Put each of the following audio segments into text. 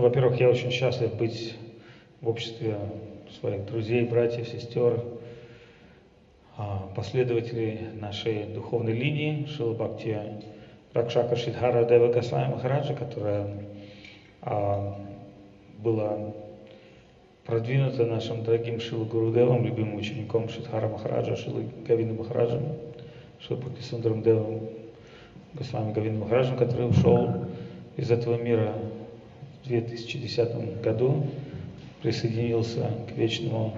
Ну, во-первых, я очень счастлив быть в обществе своих друзей, братьев, сестер, а, последователей нашей духовной линии Шила Бхакти Ракшака Шидхара Дева Гасвами Махараджа, которая а, была продвинута нашим дорогим Шила Гурудевом, любимым учеником Шидхара Махараджа, Шила Гавина Махараджем, Шила Бхактисундаром Девом Госвами Гавина Махараджем, который ушел из этого мира 2010 году присоединился к вечному,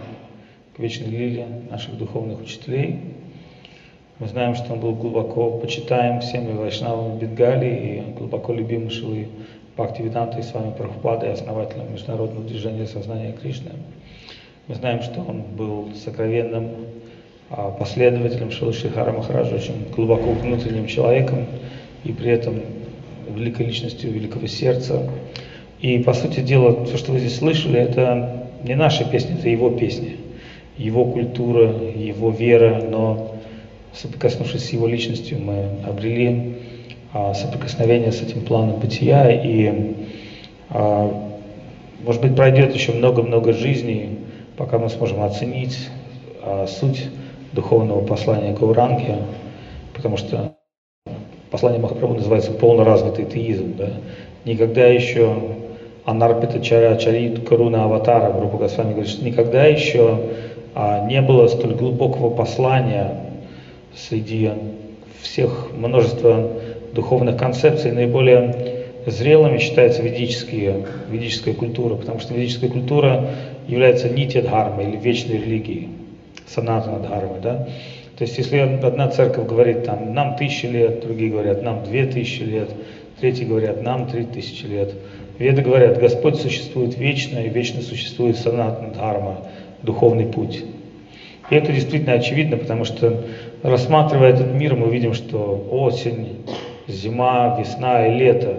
к вечной лиле наших духовных учителей. Мы знаем, что он был глубоко почитаем всеми вайшнавами Бенгалии и глубоко любим Шилы Бхактивиданта и с вами Прабхупадой, основателем Международного движения сознания Кришны. Мы знаем, что он был сокровенным а, последователем Шилы Шихара Махараджа, очень глубоко внутренним человеком и при этом великой личностью великого сердца, и, по сути дела, все, что вы здесь слышали, это не наши песни, это его песни, его культура, его вера, но соприкоснувшись с его личностью, мы обрели а, соприкосновение с этим планом бытия, и, а, может быть, пройдет еще много-много жизней, пока мы сможем оценить а, суть духовного послания Гауранги, потому что послание Махапрабху называется полноразвитый теизм. Да? Никогда еще Анарпита Чара Чарит Каруна Аватара, грубо говоря, с вами говорит, что никогда еще а, не было столь глубокого послания среди всех множества духовных концепций. Наиболее зрелыми считается ведические, ведическая культура, потому что ведическая культура является нитя дхармой или вечной религией, санатана дхармой. Да? То есть если одна церковь говорит, там, нам тысячи лет, другие говорят, нам две тысячи лет, третьи говорят, нам три тысячи лет – Веды говорят, Господь существует вечно, и вечно существует санатна дхарма, духовный путь. И это действительно очевидно, потому что рассматривая этот мир, мы видим, что осень, зима, весна и лето.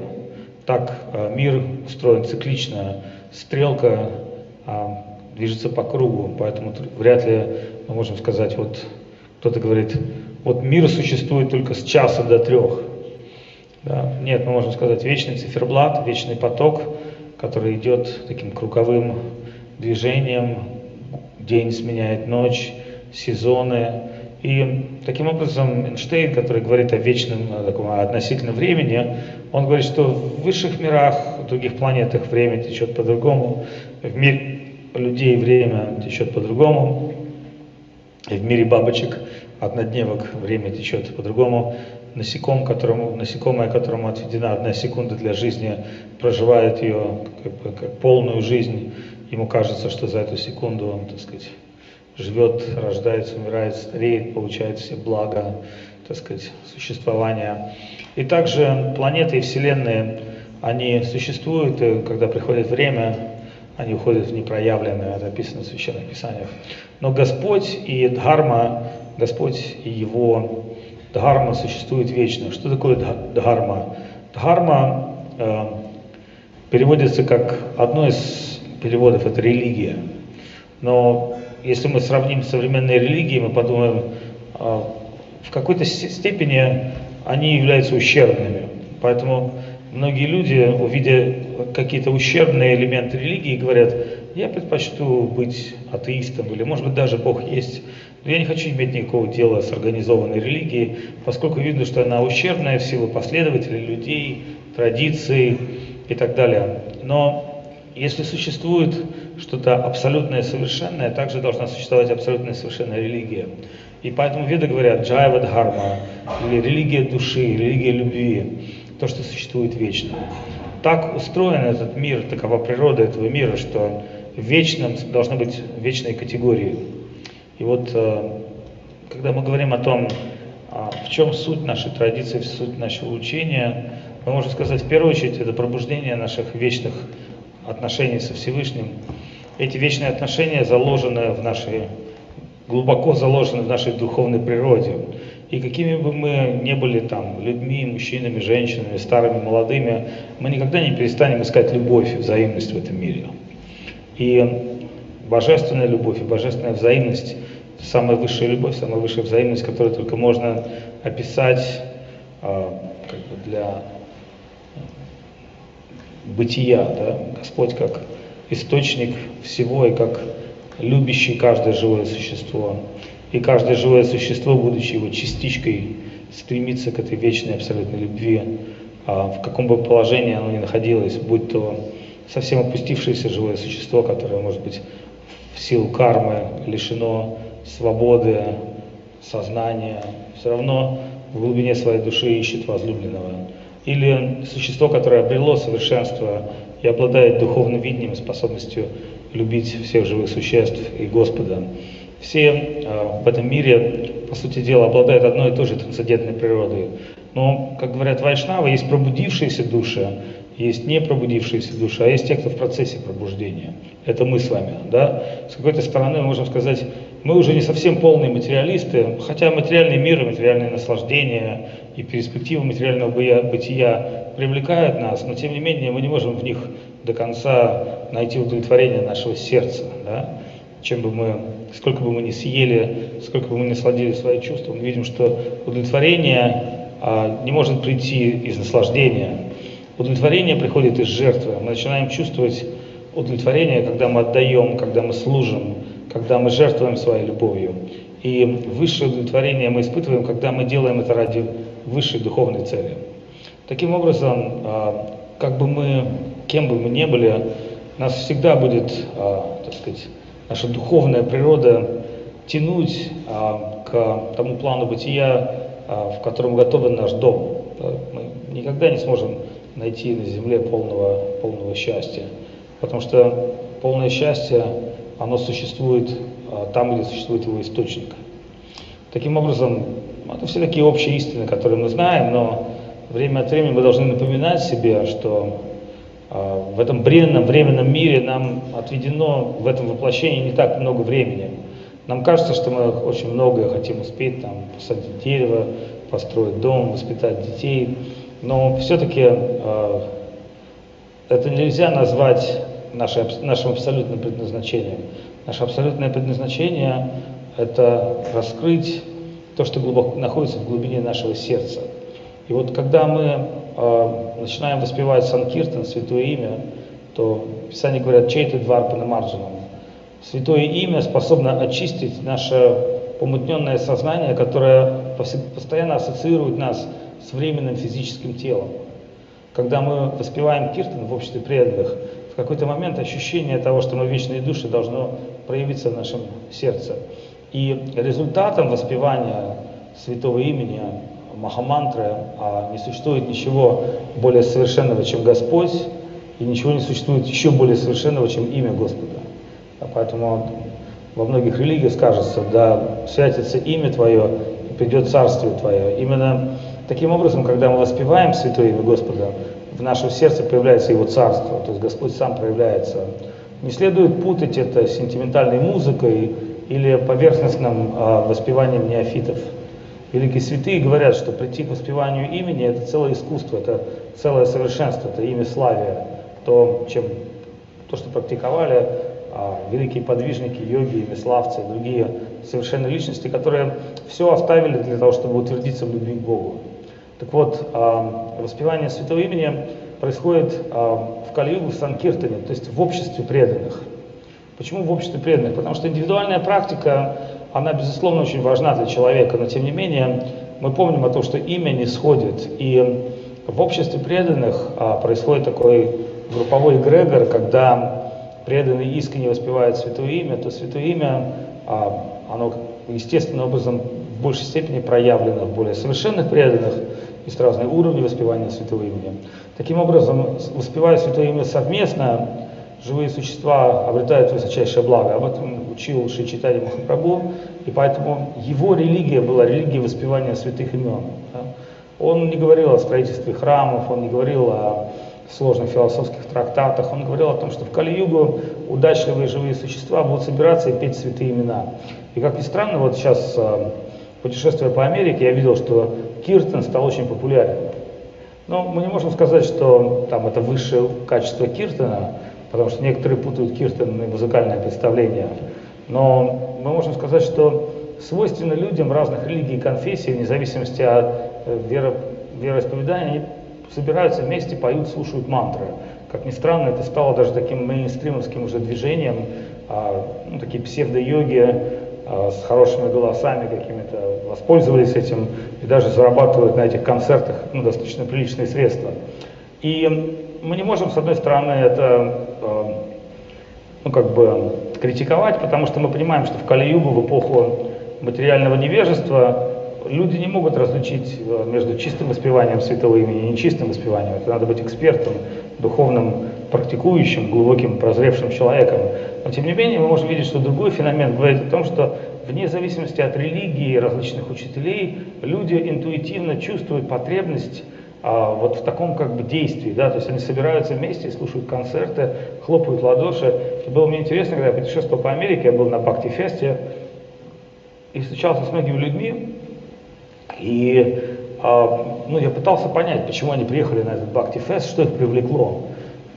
Так а, мир устроен циклично, стрелка а, движется по кругу, поэтому вряд ли мы можем сказать, вот кто-то говорит, вот мир существует только с часа до трех. Да? Нет, мы можем сказать вечный циферблат, вечный поток, который идет таким круговым движением, день сменяет ночь, сезоны. И таким образом Эйнштейн, который говорит о вечном таком, о относительном времени, он говорит, что в высших мирах, в других планетах время течет по-другому, в мире людей время течет по-другому, и в мире бабочек однодневок время течет по-другому насеком, которому, насекомое, которому отведена одна секунда для жизни, проживает ее как, бы, как полную жизнь, ему кажется, что за эту секунду он, так сказать, живет, рождается, умирает, стареет, получает все блага, так сказать, существования. И также планеты и вселенные, они существуют, и когда приходит время, они уходят в непроявленное, это описано в Священных Писаниях. Но Господь и Дхарма, Господь и Его Дхарма существует вечно. Что такое дхарма? Дхарма э, переводится как одно из переводов, это религия. Но если мы сравним с современной религией, мы подумаем, э, в какой-то степени они являются ущербными. Поэтому многие люди, увидя какие-то ущербные элементы религии, говорят, я предпочту быть атеистом, или может быть даже Бог есть, но я не хочу иметь никакого дела с организованной религией, поскольку видно, что она ущербная в силу последователей, людей, традиций и так далее. Но если существует что-то абсолютное совершенное, также должна существовать абсолютная совершенная религия. И поэтому веды говорят джайва дхарма, или религия души, религия любви, то, что существует вечно. Так устроен этот мир, такова природа этого мира, что в вечном должны быть вечные категории. И вот, э, когда мы говорим о том, а, в чем суть нашей традиции, суть нашего учения, мы можем сказать, в первую очередь, это пробуждение наших вечных отношений со Всевышним. Эти вечные отношения заложены в нашей, глубоко заложены в нашей духовной природе. И какими бы мы ни были там людьми, мужчинами, женщинами, старыми, молодыми, мы никогда не перестанем искать любовь и взаимность в этом мире. И божественная любовь и божественная взаимность – самая высшая любовь, самая высшая взаимность, которую только можно описать э, как бы для бытия, да? Господь как источник всего и как любящий каждое живое существо. И каждое живое существо, будучи его частичкой, стремится к этой вечной абсолютной любви, а в каком бы положении оно ни находилось, будь то совсем опустившееся живое существо, которое, может быть, в силу кармы лишено свободы, сознания, все равно в глубине своей души ищет возлюбленного. Или существо, которое обрело совершенство и обладает духовным видением способностью любить всех живых существ и Господа. Все э, в этом мире, по сути дела, обладают одной и той же трансцендентной природой. Но, как говорят вайшнавы, есть пробудившиеся души, есть не пробудившиеся души, а есть те, кто в процессе пробуждения. Это мы с вами. Да? С какой-то стороны мы можем сказать, мы уже не совсем полные материалисты, хотя материальный мир материальные наслаждения и перспективы материального бытия привлекают нас, но тем не менее мы не можем в них до конца найти удовлетворение нашего сердца. Да? Чем бы мы, сколько бы мы ни съели, сколько бы мы ни сладили свои чувства, мы видим, что удовлетворение а, не может прийти из наслаждения. Удовлетворение приходит из жертвы. Мы начинаем чувствовать удовлетворение, когда мы отдаем, когда мы служим, когда мы жертвуем своей любовью. И высшее удовлетворение мы испытываем, когда мы делаем это ради высшей духовной цели. Таким образом, а, как бы мы, кем бы мы ни были, нас всегда будет, а, так сказать, наша духовная природа тянуть а, к тому плану бытия, в котором готовен наш дом. Мы никогда не сможем найти на земле полного, полного счастья, потому что полное счастье оно существует а, там, где существует его источник. Таким образом, это все такие общие истины, которые мы знаем, но время от времени мы должны напоминать себе, что а, в этом бренном временном мире нам отведено в этом воплощении не так много времени. Нам кажется, что мы очень многое хотим успеть, там, посадить дерево, построить дом, воспитать детей, но все-таки э, это нельзя назвать наше, нашим абсолютным предназначением. Наше абсолютное предназначение – это раскрыть то, что глубоко находится в глубине нашего сердца. И вот когда мы э, начинаем воспевать Санкиртан, Святое Имя, то Писание говорят «Чейты дварпана марджанам». Святое Имя способно очистить наше помутненное сознание, которое постоянно ассоциирует нас с временным физическим телом. Когда мы воспеваем киртан в обществе преданных, в какой-то момент ощущение того, что мы вечные души, должно проявиться в нашем сердце. И результатом воспевания святого имени Махамантры а не существует ничего более совершенного, чем Господь, и ничего не существует еще более совершенного, чем имя Господа. А поэтому во многих религиях скажется, да святится имя Твое, придет Царствие Твое. Именно таким образом, когда мы воспеваем Святое имя Господа, в нашем сердце появляется Его Царство, то есть Господь сам проявляется. Не следует путать это с сентиментальной музыкой или поверхностным а, воспеванием неофитов. Великие святые говорят, что прийти к воспеванию имени – это целое искусство, это целое совершенство, это имя славия. То, чем, то что практиковали а, великие подвижники, йоги, имиславцы, другие совершенные личности, которые все оставили для того, чтобы утвердиться в любви к Богу. Так вот, а, воспевание святого имени происходит а, в Калиюгу, в Санкиртане, то есть в обществе преданных. Почему в обществе преданных? Потому что индивидуальная практика, она, безусловно, очень важна для человека, но тем не менее мы помним о том, что имя не сходит. И в обществе преданных а, происходит такой групповой эгрегор, когда преданные искренне воспевают святое имя, то святое имя, оно естественным образом в большей степени проявлено в более совершенных преданных, есть разные уровни воспевания святого имени. Таким образом, воспевая святое имя совместно, живые существа обретают высочайшее благо. Об этом учил Шичитани Махапрабху, и поэтому его религия была религией воспевания святых имен. Он не говорил о строительстве храмов, он не говорил о сложных философских трактатах, он говорил о том, что в Кали-Югу удачливые живые существа будут собираться и петь святые имена. И как ни странно, вот сейчас, э, путешествуя по Америке, я видел, что Киртен стал очень популярен. Но мы не можем сказать, что там это высшее качество Киртена, потому что некоторые путают Киртен и музыкальное представление. Но мы можем сказать, что свойственно людям разных религий и конфессий, вне зависимости от э, веро, вероисповедания, они собираются вместе, поют, слушают мантры. как ни странно, это стало даже таким мейнстримовским уже движением, а, ну, такие псевдо-йоги а, с хорошими голосами какими-то воспользовались этим и даже зарабатывают на этих концертах ну, достаточно приличные средства. И мы не можем, с одной стороны, это а, ну, как бы критиковать, потому что мы понимаем, что в Кали-Югу, в эпоху материального невежества, люди не могут различить э, между чистым воспеванием святого имени и нечистым воспеванием. Это надо быть экспертом, духовным, практикующим, глубоким, прозревшим человеком. Но тем не менее мы можем видеть, что другой феномен говорит о том, что вне зависимости от религии различных учителей, люди интуитивно чувствуют потребность а, вот в таком как бы действии, да, то есть они собираются вместе, слушают концерты, хлопают ладоши. Это было мне интересно, когда я путешествовал по Америке, я был на Бхакти-фесте и встречался с многими людьми, и а, ну, я пытался понять, почему они приехали на этот Бхакти-фест, что их привлекло.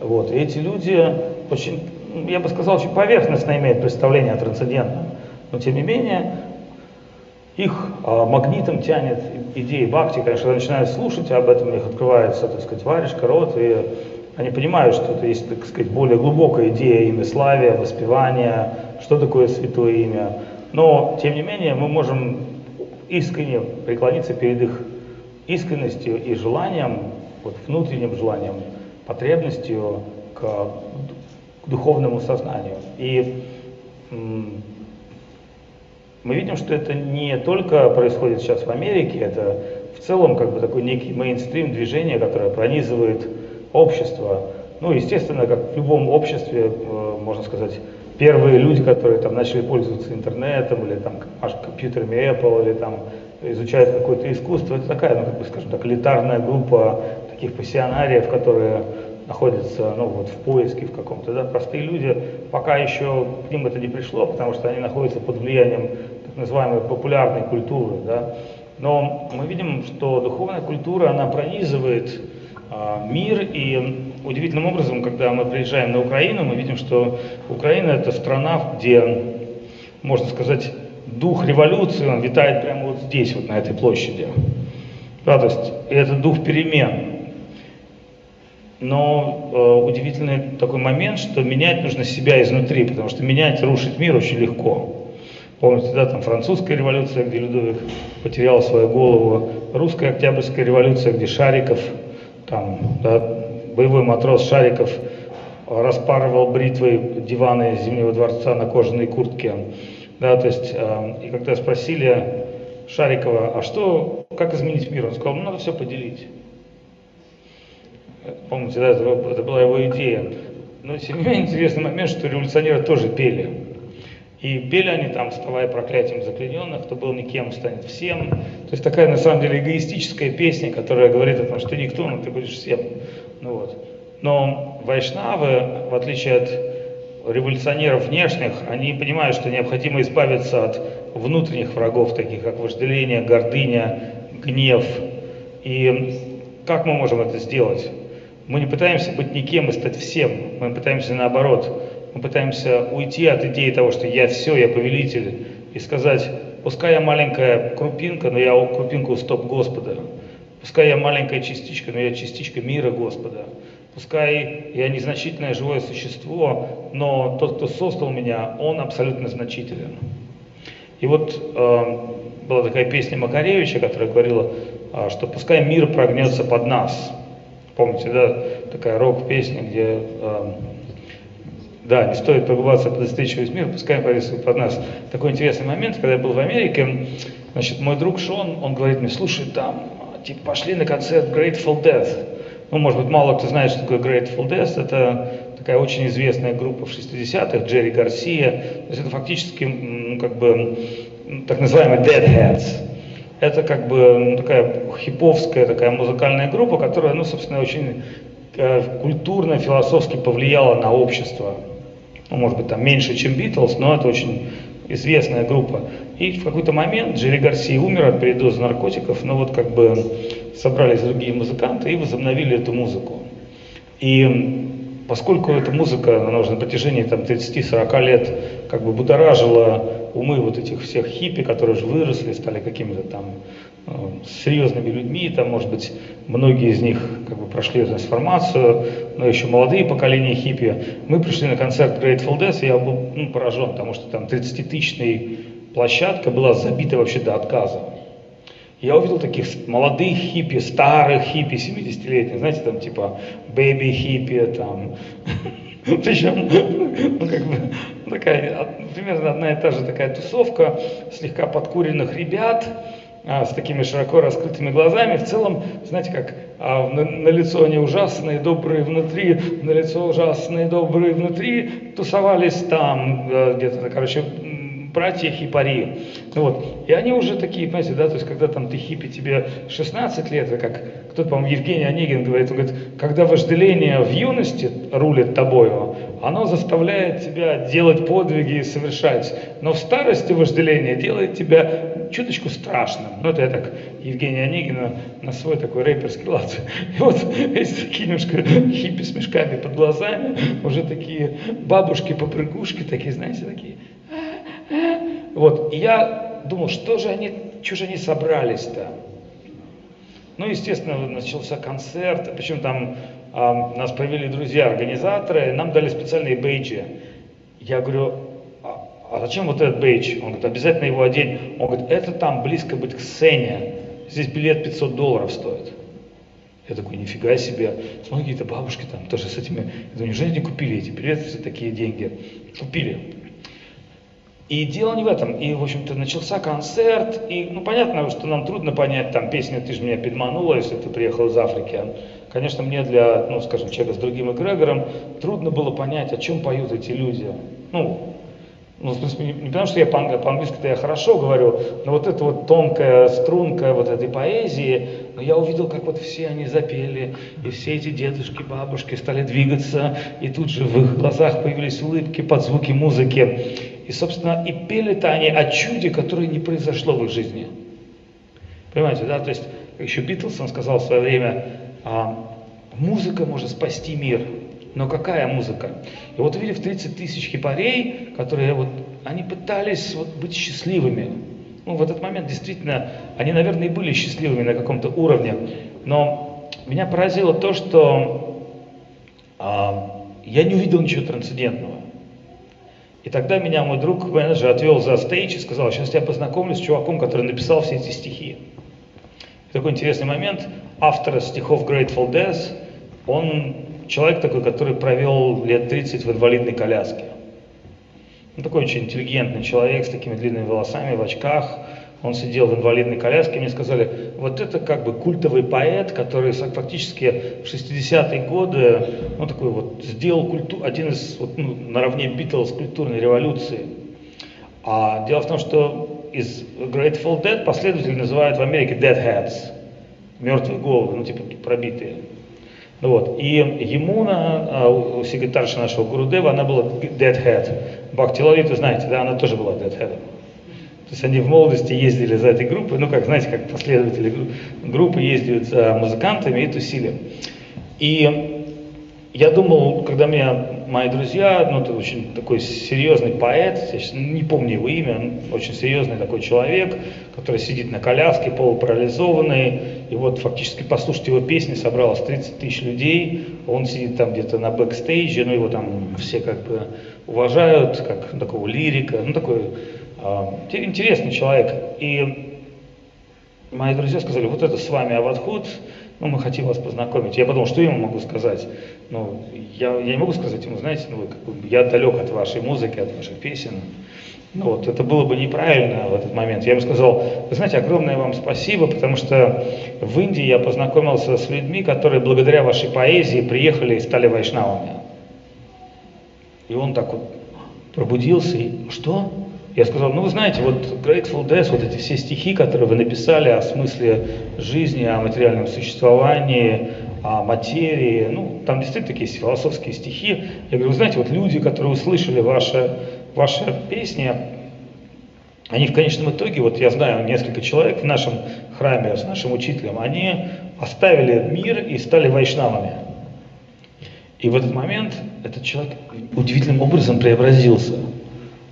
Вот. И эти люди очень, я бы сказал, очень поверхностно имеют представление о трансцендентном. Но тем не менее, их а, магнитом тянет идеи бхакти, конечно, когда начинают слушать об этом, у них открывается, так сказать, варежка, рот, и они понимают, что это есть, так сказать, более глубокая идея имя славия, воспевания, что такое святое имя. Но, тем не менее, мы можем искренне преклониться перед их искренностью и желанием, вот внутренним желанием, потребностью к, к духовному сознанию. И мы видим, что это не только происходит сейчас в Америке, это в целом как бы такой некий мейнстрим движение, которое пронизывает общество. Ну, естественно, как в любом обществе, э, можно сказать, первые люди, которые там начали пользоваться интернетом или там компьютерами Apple или там изучают какое-то искусство, это такая, ну, как бы, скажем так, элитарная группа таких пассионариев, которые находятся ну, вот, в поиске в каком-то, да, простые люди, пока еще к ним это не пришло, потому что они находятся под влиянием называемой популярной культуры, да. Но мы видим, что духовная культура, она пронизывает а, мир, и удивительным образом, когда мы приезжаем на Украину, мы видим, что Украина это страна, где, можно сказать, дух революции, он витает прямо вот здесь, вот на этой площади. Да, то есть это дух перемен. Но э, удивительный такой момент, что менять нужно себя изнутри, потому что менять, рушить мир очень легко. Помните, да, там французская революция, где Людовик потерял свою голову, русская октябрьская революция, где Шариков, там, да, боевой матрос Шариков распарывал бритвой диваны Зимнего дворца на кожаной куртке. Да, то есть, э, и когда спросили Шарикова, а что, как изменить мир, он сказал, ну надо все поделить. Помните, да, это, это была его идея. Но тем не менее интересный момент, что революционеры тоже пели. И пели они там, вставая проклятием заклиненных, кто был никем, станет всем. То есть такая, на самом деле, эгоистическая песня, которая говорит о том, что ты никто, но ты будешь всем. Ну вот. Но вайшнавы, в отличие от революционеров внешних, они понимают, что необходимо избавиться от внутренних врагов, таких как вожделение, гордыня, гнев. И как мы можем это сделать? Мы не пытаемся быть никем и стать всем, мы пытаемся наоборот. Мы пытаемся уйти от идеи того, что я все, я повелитель, и сказать, пускай я маленькая крупинка, но я крупинка у стоп Господа. Пускай я маленькая частичка, но я частичка мира Господа. Пускай я незначительное живое существо, но тот, кто создал меня, он абсолютно значителен. И вот э, была такая песня Макаревича, которая говорила, э, что пускай мир прогнется под нас. Помните, да, такая рок-песня, где э, да, не стоит погубаться под весь мир, пускай повесит под нас. Такой интересный момент, когда я был в Америке, значит, мой друг Шон, он говорит мне, слушай, там, типа, пошли на концерт Grateful Death. Ну, может быть, мало кто знает, что такое Grateful Death. Это такая очень известная группа в 60-х, Джерри Гарсия. То есть это фактически, ну, как бы, так называемый Deadheads. Это как бы ну, такая хиповская такая музыкальная группа, которая, ну, собственно, очень э, культурно, философски повлияла на общество. Ну, может быть, там меньше, чем Битлз, но это очень известная группа. И в какой-то момент Джерри Гарси умер от передоза наркотиков, но вот как бы собрались другие музыканты и возобновили эту музыку. И поскольку эта музыка, она уже на протяжении там, 30-40 лет как бы будоражила умы вот этих всех хиппи, которые уже выросли, стали какими-то там с серьезными людьми, там, может быть, многие из них как бы прошли трансформацию, но еще молодые поколения хиппи. Мы пришли на концерт Grateful Dead, и я был ну, поражен, потому что там 30-тысячная площадка была забита вообще до отказа. Я увидел таких молодых хиппи, старых хиппи, 70-летних, знаете, там типа бэби хиппи, там, причем, ну, как бы, такая, примерно одна и та же такая тусовка слегка подкуренных ребят, с такими широко раскрытыми глазами. В целом, знаете, как а, на, на лицо они ужасные, добрые внутри, на лицо ужасные, добрые внутри, тусовались там, где-то, короче, братья хипари. Ну вот. И они уже такие, понимаете, да, то есть когда там ты хиппи, тебе 16 лет, это как кто-то, по-моему, Евгений Онегин говорит, он говорит, когда вожделение в юности рулит тобою, оно заставляет тебя делать подвиги и совершать. Но в старости вожделение делает тебя чуточку страшным. Ну, это я так Евгения Онегина на свой такой рэперский лад. И вот эти такие немножко хиппи с мешками под глазами, уже такие бабушки-попрыгушки, такие, знаете, такие. Вот, и я думал, что же они, что же они собрались-то? Ну, естественно, начался концерт, причем там а, нас провели друзья-организаторы, нам дали специальные бейджи. Я говорю, а, а зачем вот этот бейдж? Он говорит, обязательно его одеть. Он говорит, это там близко быть к сцене, здесь билет 500 долларов стоит. Я такой, нифига себе, смотри, какие-то бабушки там тоже с этими, я думаю, неужели не купили эти билеты за такие деньги? Купили. И дело не в этом. И, в общем-то, начался концерт, и, ну, понятно, что нам трудно понять там песню «Ты же меня подманула», если ты приехал из Африки. Конечно, мне для, ну, скажем, человека с другим эгрегором трудно было понять, о чем поют эти люди. Ну, ну, в принципе, не, потому, что я по- по-английски-то я хорошо говорю, но вот эта вот тонкая струнка вот этой поэзии, но я увидел, как вот все они запели, и все эти дедушки, бабушки стали двигаться, и тут же в их глазах появились улыбки под звуки музыки. И, собственно, и пели-то они о чуде, которое не произошло в их жизни. Понимаете, да? То есть, еще Битлз, он сказал в свое время, а, музыка может спасти мир. Но какая музыка? И вот увидев 30 тысяч хипарей, которые вот, они пытались вот быть счастливыми. Ну, в этот момент действительно, они, наверное, и были счастливыми на каком-то уровне. Но меня поразило то, что а, я не увидел ничего трансцендентного. И тогда меня мой друг, менеджер, отвел за стейдж и сказал, сейчас я познакомлюсь с чуваком, который написал все эти стихи. И такой интересный момент. Автор стихов Grateful Dead, он человек такой, который провел лет 30 в инвалидной коляске. Он такой очень интеллигентный человек с такими длинными волосами, в очках, он сидел в инвалидной коляске, мне сказали, вот это как бы культовый поэт, который фактически в 60-е годы, ну такой вот, сделал культу, один из, вот, ну, наравне Битлз культурной революции. А дело в том, что из Grateful Dead последователи называют в Америке Deadheads, мертвые головы, ну типа пробитые. Ну вот. И ему, на, а, у секретарши нашего Гурудева, она была Deadhead. Бхакти Лалиту, знаете, да, она тоже была Deadhead. То есть они в молодости ездили за этой группой, ну как, знаете, как последователи группы ездят за музыкантами и тусили. И я думал, когда меня мои друзья, ну это очень такой серьезный поэт, я не помню его имя, очень серьезный такой человек, который сидит на коляске, полупарализованный, и вот фактически послушать его песни собралось 30 тысяч людей, он сидит там где-то на бэкстейдже, ну его там все как бы уважают, как такого лирика, ну такой интересный человек. И мои друзья сказали, вот это с вами Аватхуд, ну, мы хотим вас познакомить. Я подумал, что я ему могу сказать? Ну, я, я не могу сказать ему, знаете, ну, как бы, я далек от вашей музыки, от ваших песен. Ну, вот, это было бы неправильно в этот момент. Я ему сказал, вы знаете, огромное вам спасибо, потому что в Индии я познакомился с людьми, которые благодаря вашей поэзии приехали и стали вайшнавами. И он так вот пробудился и, что? Я сказал, ну вы знаете, вот Grateful Dead, вот эти все стихи, которые вы написали о смысле жизни, о материальном существовании, о материи, ну там действительно такие философские стихи. Я говорю, вы знаете, вот люди, которые услышали ваши, ваши песни, они в конечном итоге, вот я знаю несколько человек в нашем храме с нашим учителем, они оставили мир и стали вайшнавами. И в этот момент этот человек удивительным образом преобразился.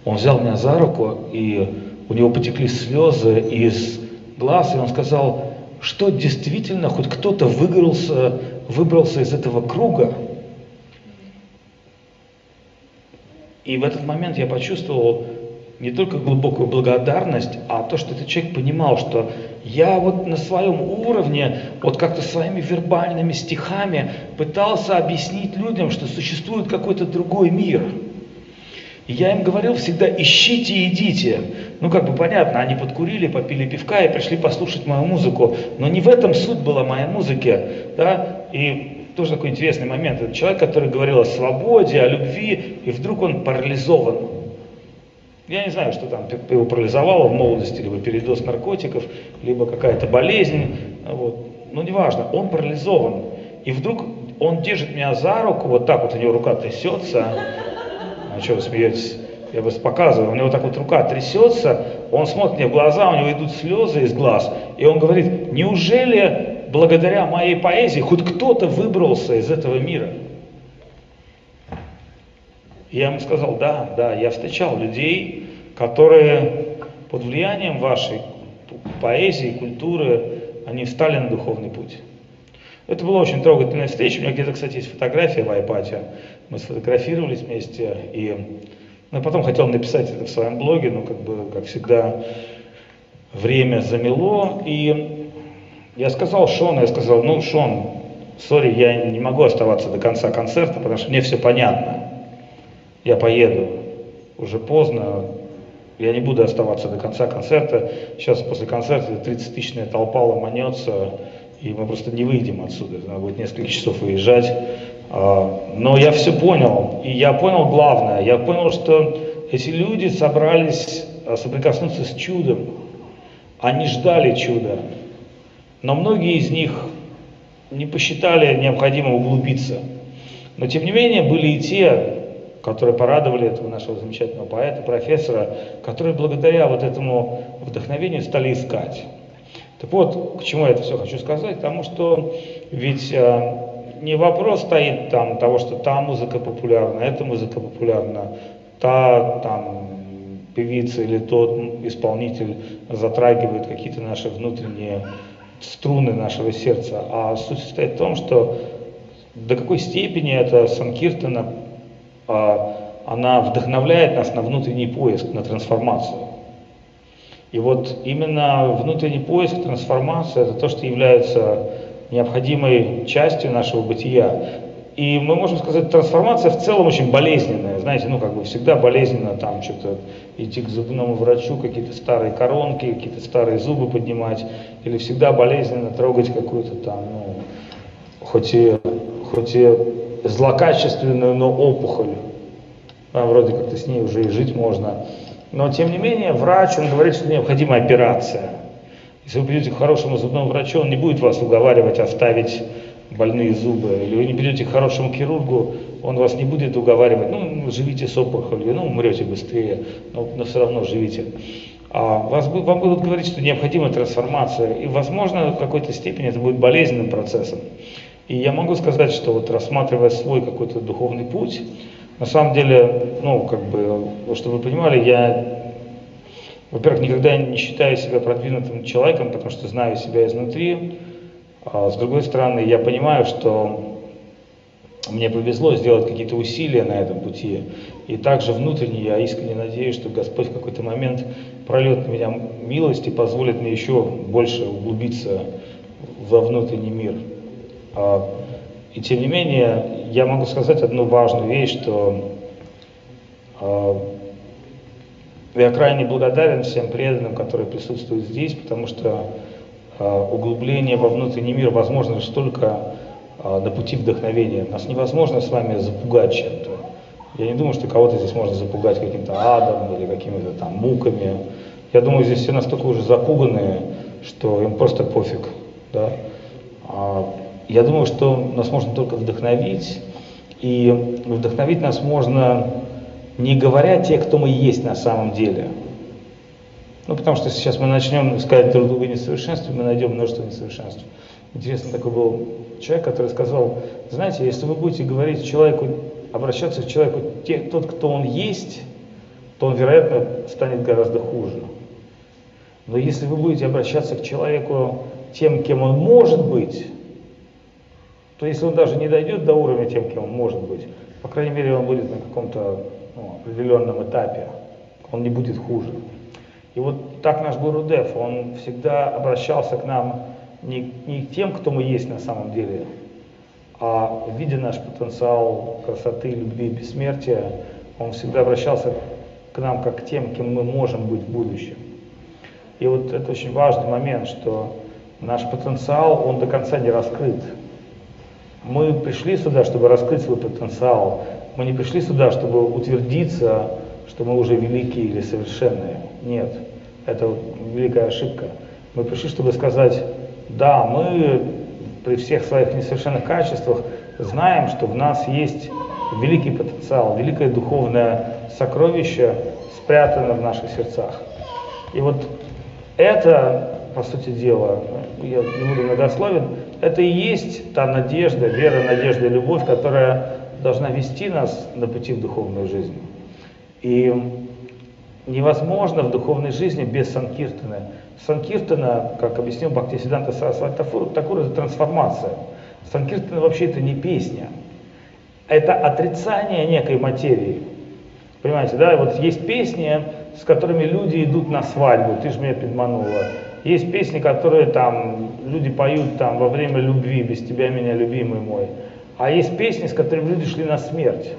Он взял меня за руку, и у него потекли слезы из глаз, и он сказал, что действительно хоть кто-то выбрался, выбрался из этого круга. И в этот момент я почувствовал не только глубокую благодарность, а то, что этот человек понимал, что я вот на своем уровне, вот как-то своими вербальными стихами пытался объяснить людям, что существует какой-то другой мир. И я им говорил всегда, ищите и идите. Ну, как бы понятно, они подкурили, попили пивка и пришли послушать мою музыку. Но не в этом суть была моя музыки. Да? И тоже такой интересный момент. Это человек, который говорил о свободе, о любви, и вдруг он парализован. Я не знаю, что там его парализовало в молодости, либо передоз наркотиков, либо какая-то болезнь. Вот. Но неважно, он парализован. И вдруг он держит меня за руку, вот так вот у него рука трясется. А что вы смеетесь? Я вас показываю, у него так вот рука трясется, он смотрит мне в глаза, у него идут слезы из глаз, и он говорит, неужели благодаря моей поэзии хоть кто-то выбрался из этого мира? Я ему сказал, да, да, я встречал людей, которые под влиянием вашей поэзии, культуры, они встали на духовный путь. Это была очень трогательная встреча. У меня где-то, кстати, есть фотография в Айпате. Мы сфотографировались вместе. И ну, потом хотел написать это в своем блоге, но, как бы, как всегда, время замело. И я сказал Шону, я сказал, ну, Шон, сори, я не могу оставаться до конца концерта, потому что мне все понятно я поеду, уже поздно, я не буду оставаться до конца концерта. Сейчас после концерта 30-тысячная толпа ломанется, и мы просто не выйдем отсюда. Надо будет несколько часов выезжать. А, но я все понял, и я понял главное. Я понял, что эти люди собрались а, соприкоснуться с чудом. Они ждали чуда. Но многие из них не посчитали необходимым углубиться. Но тем не менее были и те, которые порадовали этого нашего замечательного поэта, профессора, которые благодаря вот этому вдохновению стали искать. Так вот, к чему я это все хочу сказать? Потому что ведь э, не вопрос стоит там того, что та музыка популярна, эта музыка популярна, та там певица или тот исполнитель затрагивает какие-то наши внутренние струны нашего сердца. А суть состоит в том, что до какой степени это Санкиртана а, она вдохновляет нас на внутренний поиск, на трансформацию. И вот именно внутренний поиск, трансформация, это то, что является необходимой частью нашего бытия. И мы можем сказать, трансформация в целом очень болезненная. Знаете, ну как бы всегда болезненно там что-то идти к зубному врачу, какие-то старые коронки, какие-то старые зубы поднимать. Или всегда болезненно трогать какую-то там, ну, хоть и, хоть и злокачественную, но опухоль. А, вроде как-то с ней уже и жить можно. Но тем не менее, врач, он говорит, что необходима операция. Если вы придете к хорошему зубному врачу, он не будет вас уговаривать оставить больные зубы. Или вы не придете к хорошему хирургу, он вас не будет уговаривать, ну, живите с опухолью, ну, умрете быстрее, но, но все равно живите. А вас, вам будут говорить, что необходима трансформация, и, возможно, в какой-то степени это будет болезненным процессом. И я могу сказать, что вот рассматривая свой какой-то духовный путь, на самом деле, ну, как бы, чтобы вы понимали, я, во-первых, никогда не считаю себя продвинутым человеком, потому что знаю себя изнутри. А с другой стороны, я понимаю, что мне повезло сделать какие-то усилия на этом пути. И также внутренне я искренне надеюсь, что Господь в какой-то момент прольет на меня милость и позволит мне еще больше углубиться во внутренний мир. А, и тем не менее, я могу сказать одну важную вещь, что а, я крайне благодарен всем преданным, которые присутствуют здесь, потому что а, углубление во внутренний мир возможно лишь только на пути вдохновения. Нас невозможно с вами запугать чем-то. Я не думаю, что кого-то здесь можно запугать каким-то адом или какими-то там муками. Я думаю, здесь все настолько уже запуганные, что им просто пофиг. Да? Я думаю, что нас можно только вдохновить, и вдохновить нас можно не говоря те, кто мы есть на самом деле. Ну, потому что сейчас мы начнем искать друг друга несовершенств, мы найдем множество несовершенств. Интересно, такой был человек, который сказал, знаете, если вы будете говорить человеку, обращаться к человеку, те, тот, кто он есть, то он, вероятно, станет гораздо хуже. Но если вы будете обращаться к человеку тем, кем он может быть, то если он даже не дойдет до уровня тем, кем он может быть, по крайней мере, он будет на каком-то определенном этапе, он не будет хуже. И вот так наш Гурудев, он всегда обращался к нам не, не к тем, кто мы есть на самом деле, а видя наш потенциал красоты, любви, бессмертия, он всегда обращался к нам как к тем, кем мы можем быть в будущем. И вот это очень важный момент, что наш потенциал, он до конца не раскрыт. Мы пришли сюда, чтобы раскрыть свой потенциал. Мы не пришли сюда, чтобы утвердиться, что мы уже великие или совершенные. Нет, это великая ошибка. Мы пришли, чтобы сказать, да, мы при всех своих несовершенных качествах знаем, что в нас есть великий потенциал, великое духовное сокровище спрятано в наших сердцах. И вот это, по сути дела, я не буду многословен, это и есть та надежда, вера, надежда любовь, которая должна вести нас на пути в духовную жизнь. И невозможно в духовной жизни без Санкиртана. Санкиртана, как объяснил Бхактисиданта Сарасвати Такур, это трансформация. Санкиртана вообще это не песня. Это отрицание некой материи. Понимаете, да? Вот есть песни, с которыми люди идут на свадьбу, ты же меня подманула. Есть песни, которые там люди поют там во время любви, без тебя меня любимый мой. А есть песни, с которыми люди шли на смерть.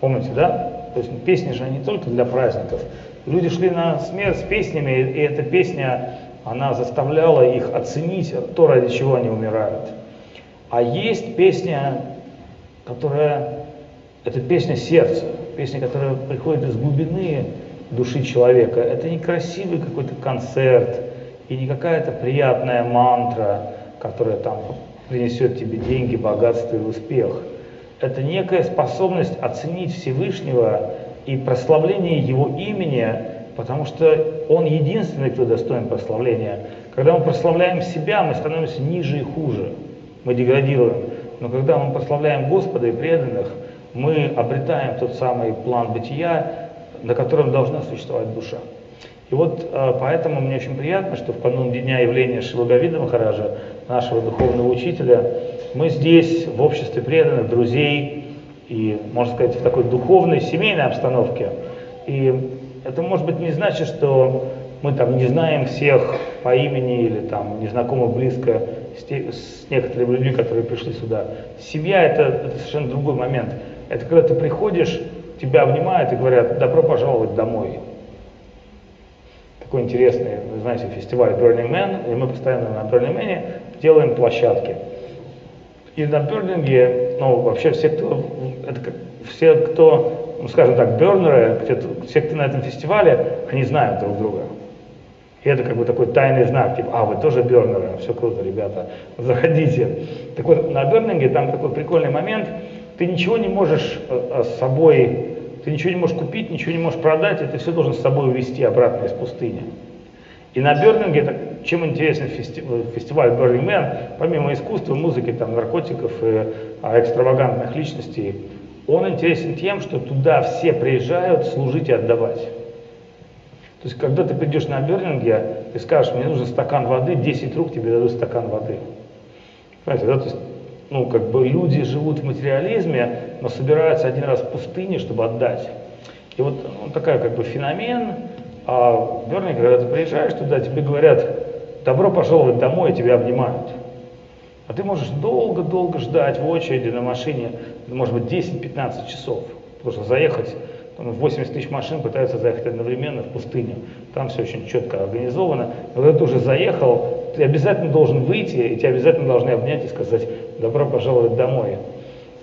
Помните, да? То есть песни же не только для праздников. Люди шли на смерть с песнями, и эта песня, она заставляла их оценить то, ради чего они умирают. А есть песня, которая, это песня сердца, песня, которая приходит из глубины души человека. Это не красивый какой-то концерт и не какая-то приятная мантра, которая там принесет тебе деньги, богатство и успех. Это некая способность оценить Всевышнего и прославление Его имени, потому что Он единственный, кто достоин прославления. Когда мы прославляем себя, мы становимся ниже и хуже, мы деградируем. Но когда мы прославляем Господа и преданных, мы обретаем тот самый план бытия, на котором должна существовать душа. И вот э, поэтому мне очень приятно, что в канун Дня явления Шилугавида Махараджа, нашего духовного учителя, мы здесь, в обществе преданных, друзей, и, можно сказать, в такой духовной, семейной обстановке. И это, может быть, не значит, что мы там не знаем всех по имени или там не знакомы близко с, те, с некоторыми людьми, которые пришли сюда. Семья это, это совершенно другой момент. Это когда ты приходишь тебя обнимают и говорят, добро пожаловать домой. Такой интересный, вы знаете, фестиваль Burning Man, и мы постоянно на Burning Man делаем площадки. И на Берлинге, ну, вообще все, кто, это, все, кто, ну, скажем так, бернеры, все, кто на этом фестивале, они знают друг друга. И это как бы такой тайный знак, типа, а, вы тоже бернеры, все круто, ребята, заходите. Так вот, на Берлинге там такой прикольный момент, ты ничего не можешь э, с собой ты ничего не можешь купить, ничего не можешь продать, и ты все должен с собой увезти обратно из пустыни. И на Берлинге, это, чем интересен фестиваль Burning Man, помимо искусства, музыки, там, наркотиков и а, экстравагантных личностей, он интересен тем, что туда все приезжают служить и отдавать. То есть, когда ты придешь на Берлинге, ты скажешь, мне нужен стакан воды, 10 рук тебе дадут стакан воды. Понимаете, да? То есть, ну, как бы люди живут в материализме, но собираются один раз в пустыне, чтобы отдать. И вот он такая как бы феномен, а в когда ты приезжаешь туда, тебе говорят, добро пожаловать домой, и тебя обнимают. А ты можешь долго-долго ждать в очереди на машине, может быть, 10-15 часов, потому что заехать, там 80 тысяч машин пытаются заехать одновременно в пустыню. Там все очень четко организовано. Но когда ты уже заехал, ты обязательно должен выйти, и тебя обязательно должны обнять и сказать, добро пожаловать домой.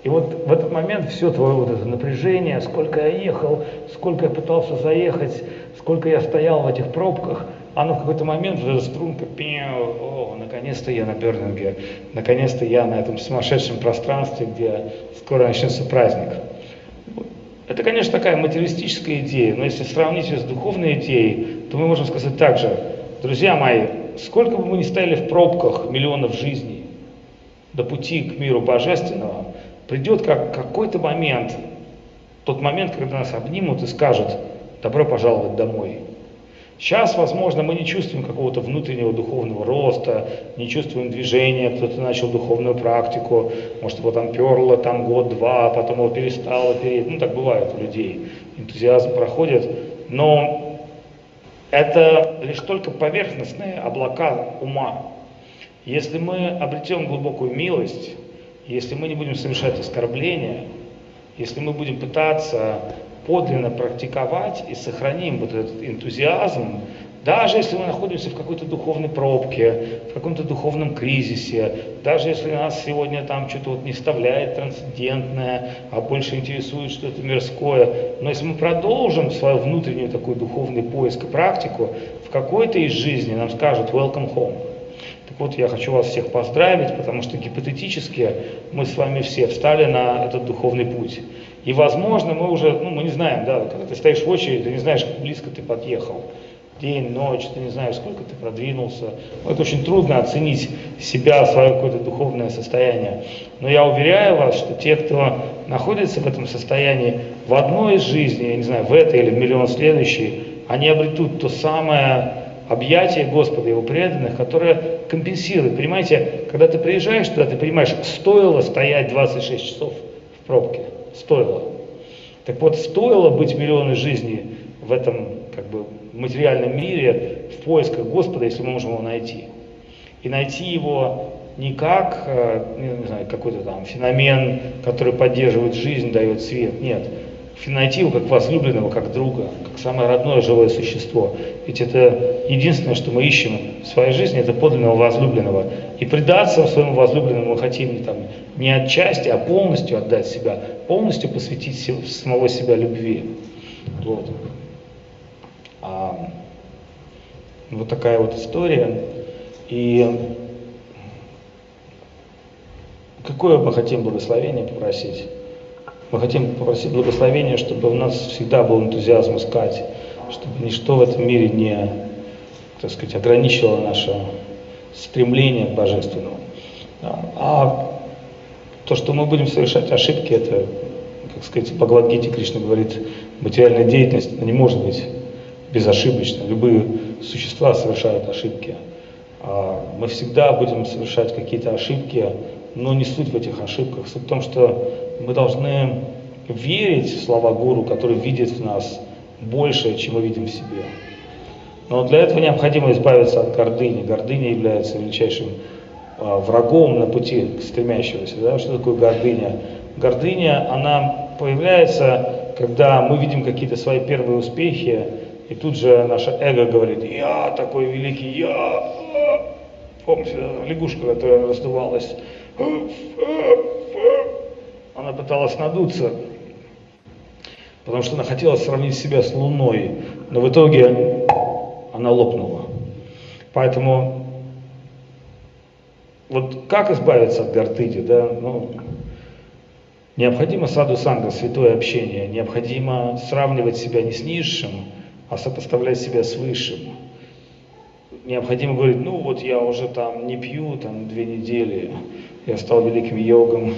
И вот в этот момент все твое вот это напряжение, сколько я ехал, сколько я пытался заехать, сколько я стоял в этих пробках, оно в какой-то момент, вот эта струнка, пиу, о, наконец-то я на Бернинге, наконец-то я на этом сумасшедшем пространстве, где скоро начнется праздник. Это, конечно, такая материалистическая идея, но если сравнить ее с духовной идеей, то мы можем сказать так же, друзья мои, сколько бы мы ни стояли в пробках миллионов жизней, до пути к миру божественного, придет как какой-то момент, тот момент, когда нас обнимут и скажут, добро пожаловать домой. Сейчас, возможно, мы не чувствуем какого-то внутреннего духовного роста, не чувствуем движения, кто-то начал духовную практику, может, его там перло там год-два, а потом его перестало переть. Ну, так бывает у людей. Энтузиазм проходит. Но это лишь только поверхностные облака ума. Если мы обретем глубокую милость, если мы не будем совершать оскорбления, если мы будем пытаться подлинно практиковать и сохраним вот этот энтузиазм, даже если мы находимся в какой-то духовной пробке, в каком-то духовном кризисе, даже если нас сегодня там что-то вот не вставляет трансцендентное, а больше интересует что-то мирское, но если мы продолжим свою внутреннюю такой духовный поиск и практику, в какой-то из жизни нам скажут «welcome home». Вот, я хочу вас всех поздравить, потому что гипотетически мы с вами все встали на этот духовный путь. И, возможно, мы уже, ну, мы не знаем, да, когда ты стоишь в очереди, ты не знаешь, как близко ты подъехал. День, ночь, ты не знаешь, сколько ты продвинулся. Ну, это очень трудно оценить себя, свое какое-то духовное состояние. Но я уверяю вас, что те, кто находится в этом состоянии в одной из жизней, я не знаю, в этой или в миллион следующей, они обретут то самое объятие Господа, Его преданных, которое компенсирует. Понимаете, когда ты приезжаешь туда, ты понимаешь, стоило стоять 26 часов в пробке стоило. Так вот, стоило быть миллионы жизней в этом как бы, материальном мире в поисках Господа, если мы можем его найти. И найти его не как э, не знаю, какой-то там феномен, который поддерживает жизнь, дает свет. Нет найти его как возлюбленного, как друга, как самое родное живое существо. Ведь это единственное, что мы ищем в своей жизни, это подлинного возлюбленного. И предаться своему возлюбленному мы хотим не, там, не отчасти, а полностью отдать себя, полностью посвятить самого себя любви. Вот. А, вот такая вот история. И какое бы хотим благословение попросить? Мы хотим попросить благословения, чтобы у нас всегда был энтузиазм искать, чтобы ничто в этом мире не, так сказать, ограничило наше стремление к божественному. А то, что мы будем совершать ошибки, это, как сказать, Бхагавадгите Кришна говорит, материальная деятельность не может быть безошибочной. Любые существа совершают ошибки. А мы всегда будем совершать какие-то ошибки, но не суть в этих ошибках. Суть в том, что мы должны верить в слова гуру, который видит в нас больше, чем мы видим в себе. Но для этого необходимо избавиться от гордыни. Гордыня является величайшим а, врагом на пути к стремящегося. Да? Что такое гордыня? Гордыня, она появляется, когда мы видим какие-то свои первые успехи, и тут же наше эго говорит, я такой великий, я... Помните, лягушка, которая раздувалась она пыталась надуться, потому что она хотела сравнить себя с Луной, но в итоге она лопнула. Поэтому вот как избавиться от гордыни, да, ну, необходимо саду санга, святое общение, необходимо сравнивать себя не с низшим, а сопоставлять себя с высшим. Необходимо говорить, ну вот я уже там не пью там две недели, я стал великим йогом,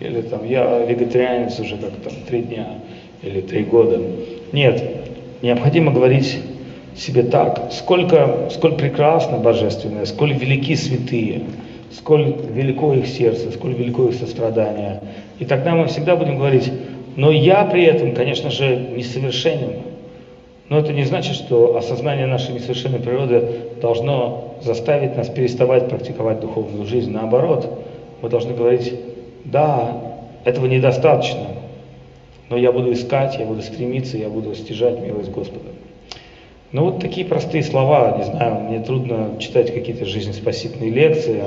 или там я вегетарианец уже как там три дня или три года. Нет, необходимо говорить себе так, сколько, сколь прекрасно божественное, сколь велики святые, сколь велико их сердце, сколь велико их сострадание. И тогда мы всегда будем говорить, но я при этом, конечно же, несовершенен. Но это не значит, что осознание нашей несовершенной природы должно заставить нас переставать практиковать духовную жизнь. Наоборот, мы должны говорить, да, этого недостаточно, но я буду искать, я буду стремиться, я буду стяжать милость Господа. Ну вот такие простые слова, не знаю, мне трудно читать какие-то жизнеспасительные лекции.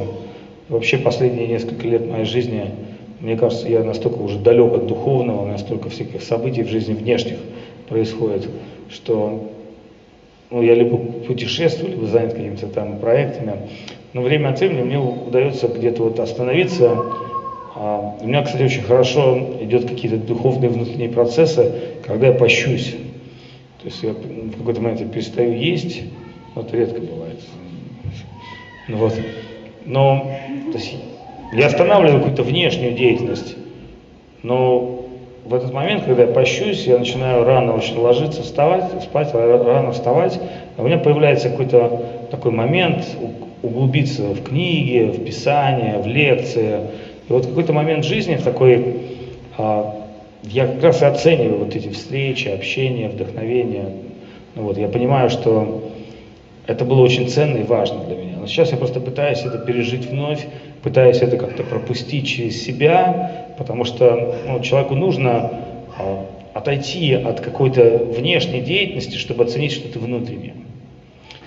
Вообще последние несколько лет моей жизни, мне кажется, я настолько уже далек от духовного, настолько всяких событий в жизни внешних происходит, что ну, я либо путешествую, либо занят какими-то там проектами, но время от времени мне удается где-то вот остановиться. А, у меня, кстати, очень хорошо идет какие-то духовные внутренние процессы, когда я пощусь. То есть я в какой-то момент я перестаю есть, это редко бывает. Ну, вот. Но то есть, я останавливаю какую-то внешнюю деятельность, но в этот момент, когда я пощусь, я начинаю рано очень ложиться, вставать, спать, рано вставать, у меня появляется какой-то такой момент углубиться в книги, в писание, в лекции. И вот какой-то момент жизни такой, а, я как раз и оцениваю вот эти встречи, общение, вдохновение. Ну вот, я понимаю, что это было очень ценно и важно для меня. Но сейчас я просто пытаюсь это пережить вновь, пытаюсь это как-то пропустить через себя, потому что ну, человеку нужно а, отойти от какой-то внешней деятельности, чтобы оценить что-то внутреннее.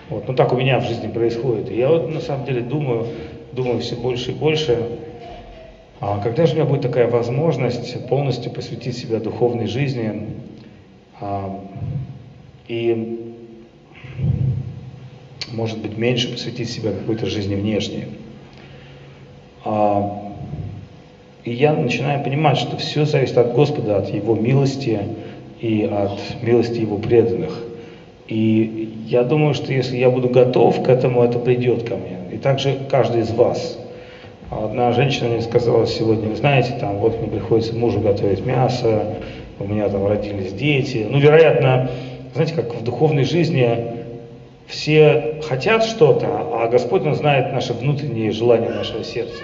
Вот, ну так у меня в жизни происходит. И я вот на самом деле думаю, думаю все больше и больше, а когда же у меня будет такая возможность полностью посвятить себя духовной жизни а, и, может быть, меньше посвятить себя какой-то жизни внешней. А, и я начинаю понимать, что все зависит от Господа, от Его милости и от милости Его преданных. И я думаю, что если я буду готов к этому, это придет ко мне. И также каждый из вас. Одна женщина мне сказала сегодня, вы знаете, там, вот мне приходится мужу готовить мясо, у меня там родились дети. Ну, вероятно, знаете, как в духовной жизни все хотят что-то, а Господь, Он знает наши внутренние желания нашего сердца.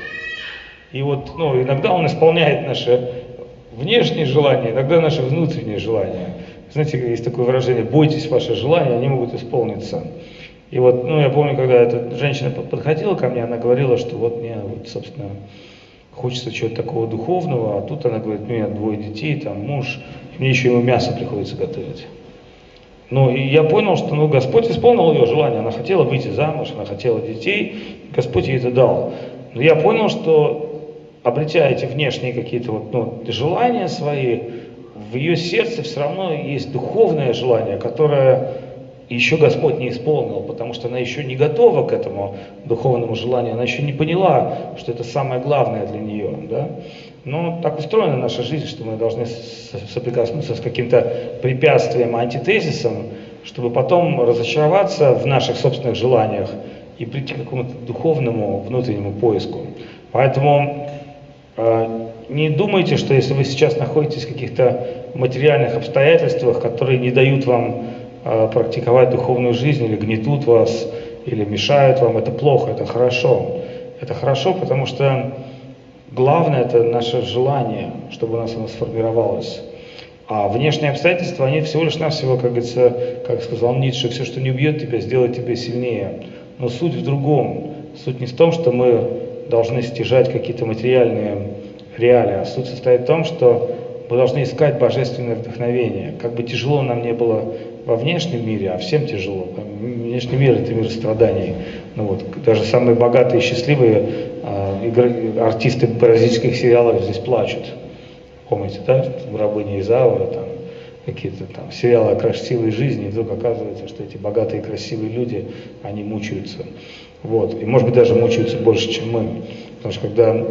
И вот, ну, иногда Он исполняет наши внешние желания, иногда наши внутренние желания. Знаете, есть такое выражение, бойтесь ваши желания, они могут исполниться. И вот, ну, я помню, когда эта женщина подходила ко мне, она говорила, что вот мне, вот, собственно, хочется чего-то такого духовного, а тут она говорит, ну, у меня двое детей, там, муж, мне еще ему мясо приходится готовить. Ну, и я понял, что, ну, Господь исполнил ее желание, она хотела выйти замуж, она хотела детей, Господь ей это дал. Но я понял, что обретя эти внешние какие-то вот, ну, желания свои, в ее сердце все равно есть духовное желание, которое еще Господь не исполнил, потому что она еще не готова к этому духовному желанию, она еще не поняла, что это самое главное для нее. Да? Но так устроена наша жизнь, что мы должны соприкоснуться с каким-то препятствием, антитезисом, чтобы потом разочароваться в наших собственных желаниях и прийти к какому-то духовному внутреннему поиску. Поэтому не думайте, что если вы сейчас находитесь в каких-то материальных обстоятельствах, которые не дают вам э, практиковать духовную жизнь или гнетут вас, или мешают вам, это плохо, это хорошо. Это хорошо, потому что главное это наше желание, чтобы у нас оно сформировалось. А внешние обстоятельства, они всего лишь навсего, как говорится, как сказал Ницше, все, что не убьет тебя, сделает тебя сильнее. Но суть в другом. Суть не в том, что мы должны стяжать какие-то материальные реалии, а суть состоит в том, что мы должны искать божественное вдохновение. Как бы тяжело нам не было во внешнем мире, а всем тяжело. Внешний мир – это мир страданий. Ну вот, даже самые богатые и счастливые э, артисты паразитических сериалов здесь плачут. Помните, да? Рабыня Изаура, там, какие-то там сериалы о красивой жизни, и вдруг оказывается, что эти богатые и красивые люди, они мучаются. Вот. И может быть даже мучаются больше, чем мы. Потому что когда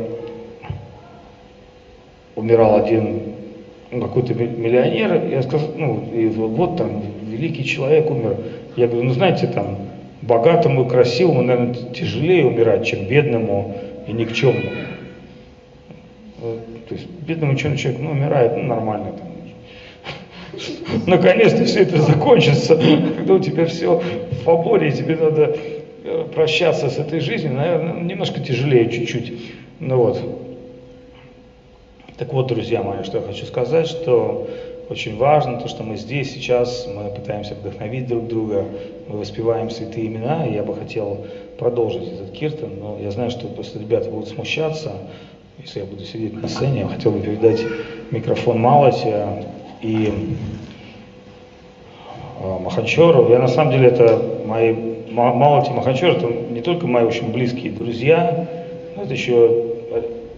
умирал один ну, какой-то миллионер, я сказал, ну, и вот там великий человек умер. Я говорю, ну знаете, там, богатому и красивому, наверное, тяжелее умирать, чем бедному и никчемному. То есть бедному человеку, ну, умирает, ну, нормально там. Наконец-то все это закончится, когда у тебя все в фаворе, тебе надо э, прощаться с этой жизнью, наверное, немножко тяжелее чуть-чуть. Ну вот. Так вот, друзья мои, что я хочу сказать, что очень важно то, что мы здесь сейчас, мы пытаемся вдохновить друг друга, мы воспеваем святые имена, и я бы хотел продолжить этот киртан, но я знаю, что просто ребята будут смущаться, если я буду сидеть на сцене, я хотел бы передать микрофон Малоте и э, Махачеру. Я на самом деле это мои Малоте и Махачер, это не только мои очень близкие друзья, но это еще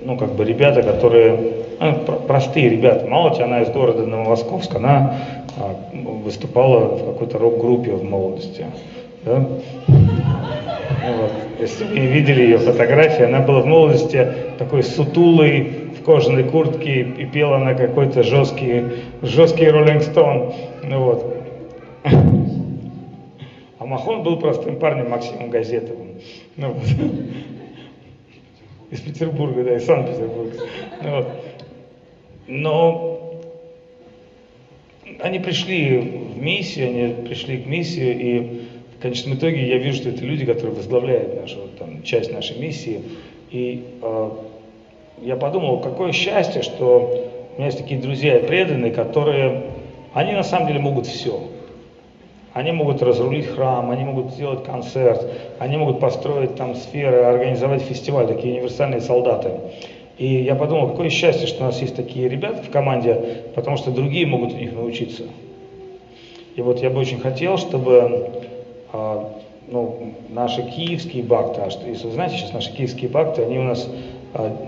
ну, как бы ребята, которые ну, простые ребята. Малоти, она из города Новомосковск, она а, выступала в какой-то рок-группе в молодости. Да? Ну, вот. Если вы видели ее фотографии, она была в молодости такой сутулой, кожаной куртке, и пела на какой-то жесткий, жесткий Роллинг Стоун. Ну, вот. А Махон был простым парнем Максимом Газетовым. Ну, вот. Из Петербурга, да, из Санкт-Петербурга. Ну, вот. Но они пришли в миссию, они пришли к миссии, и в конечном итоге я вижу, что это люди, которые возглавляют нашу, там, часть нашей миссии. И э, я подумал, какое счастье, что у меня есть такие друзья и преданные, которые, они на самом деле могут все. Они могут разрулить храм, они могут сделать концерт, они могут построить там сферы, организовать фестиваль, такие универсальные солдаты. И я подумал, какое счастье, что у нас есть такие ребята в команде, потому что другие могут у них научиться. И вот я бы очень хотел, чтобы а, ну, наши киевские бакты, а что, если вы знаете, сейчас наши киевские бакты, они у нас,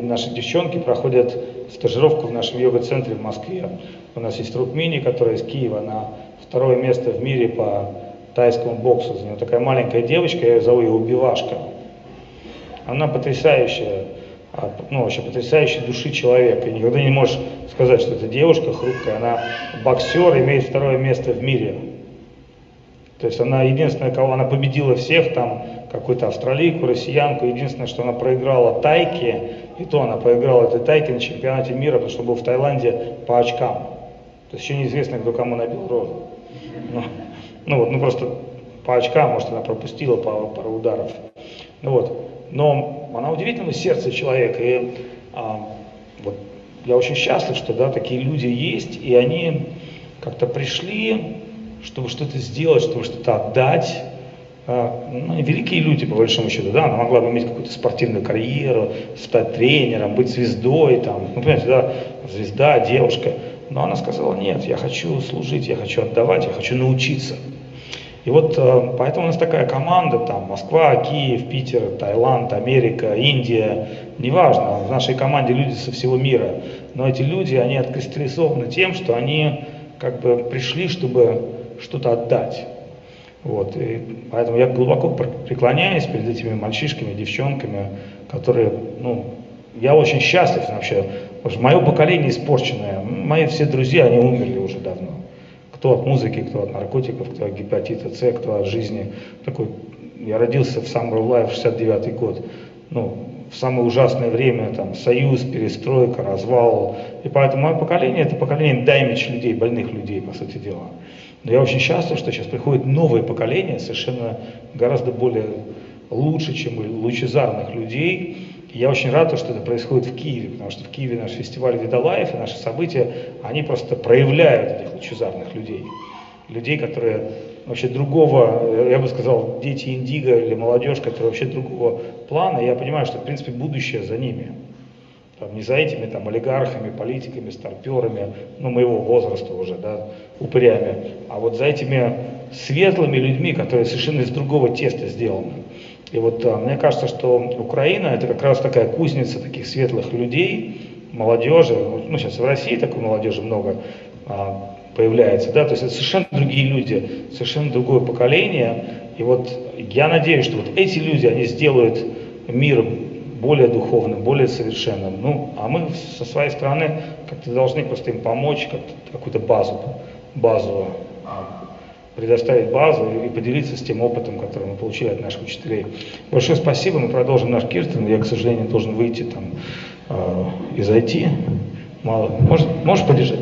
наши девчонки проходят стажировку в нашем йога-центре в Москве. У нас есть Рукмини, которая из Киева, она второе место в мире по тайскому боксу. У нее такая маленькая девочка, я ее зову ее Убивашка. Она потрясающая, а, ну, вообще потрясающей души человек. И никогда не можешь сказать, что эта девушка хрупкая, она боксер, имеет второе место в мире. То есть она единственная, кого она победила всех, там какую-то австралийку, россиянку, единственное, что она проиграла тайке, и то она проиграла этой тайке на чемпионате мира, потому что был в Таиланде по очкам. То есть еще неизвестно, кто кому набил рожу. Ну, ну вот, ну просто по очкам, может, она пропустила пару, пару ударов. Ну вот. Но она удивительного сердца человека. И а, вот я очень счастлив, что да, такие люди есть, и они как-то пришли чтобы что-то сделать, чтобы что-то отдать. А, ну, великие люди, по большому счету, да, она могла бы иметь какую-то спортивную карьеру, стать тренером, быть звездой, там, ну, понимаете, да, звезда, девушка. Но она сказала, нет, я хочу служить, я хочу отдавать, я хочу научиться. И вот а, поэтому у нас такая команда, там, Москва, Киев, Питер, Таиланд, Америка, Индия, неважно, в нашей команде люди со всего мира. Но эти люди, они откристаллизованы тем, что они как бы пришли, чтобы что-то отдать. Вот, и поэтому я глубоко преклоняюсь перед этими мальчишками, девчонками, которые, ну, я очень счастлив вообще, потому что мое поколение испорченное, мои все друзья, они умерли уже давно. Кто от музыки, кто от наркотиков, кто от гепатита С, кто от жизни. Такой, я родился в Summer Life, 69 год. Ну, в самое ужасное время, там, союз, перестройка, развал. И поэтому мое поколение, это поколение даймидж людей, больных людей, по сути дела. Но я очень счастлив, что сейчас приходит новое поколение, совершенно гораздо более лучше, чем лучезарных людей. И я очень рад, что это происходит в Киеве, потому что в Киеве наш фестиваль Видалаев и наши события, они просто проявляют этих лучезарных людей. Людей, которые вообще другого, я бы сказал, дети индиго или молодежь, которые вообще другого плана. Я понимаю, что, в принципе, будущее за ними там, не за этими там, олигархами, политиками, старперами, ну, моего возраста уже, да, упырями, а вот за этими светлыми людьми, которые совершенно из другого теста сделаны. И вот а, мне кажется, что Украина это как раз такая кузница таких светлых людей, молодежи, ну сейчас в России такой молодежи много а, появляется, да, то есть это совершенно другие люди, совершенно другое поколение, и вот я надеюсь, что вот эти люди, они сделают мир более духовным, более совершенным. Ну, а мы со своей стороны как-то должны просто им помочь, как какую-то базу, базу а, предоставить базу и поделиться с тем опытом, который мы получили от наших учителей. Большое спасибо, мы продолжим наш киртан. Я, к сожалению, должен выйти там э, и зайти. Мало. Может, можешь подержать?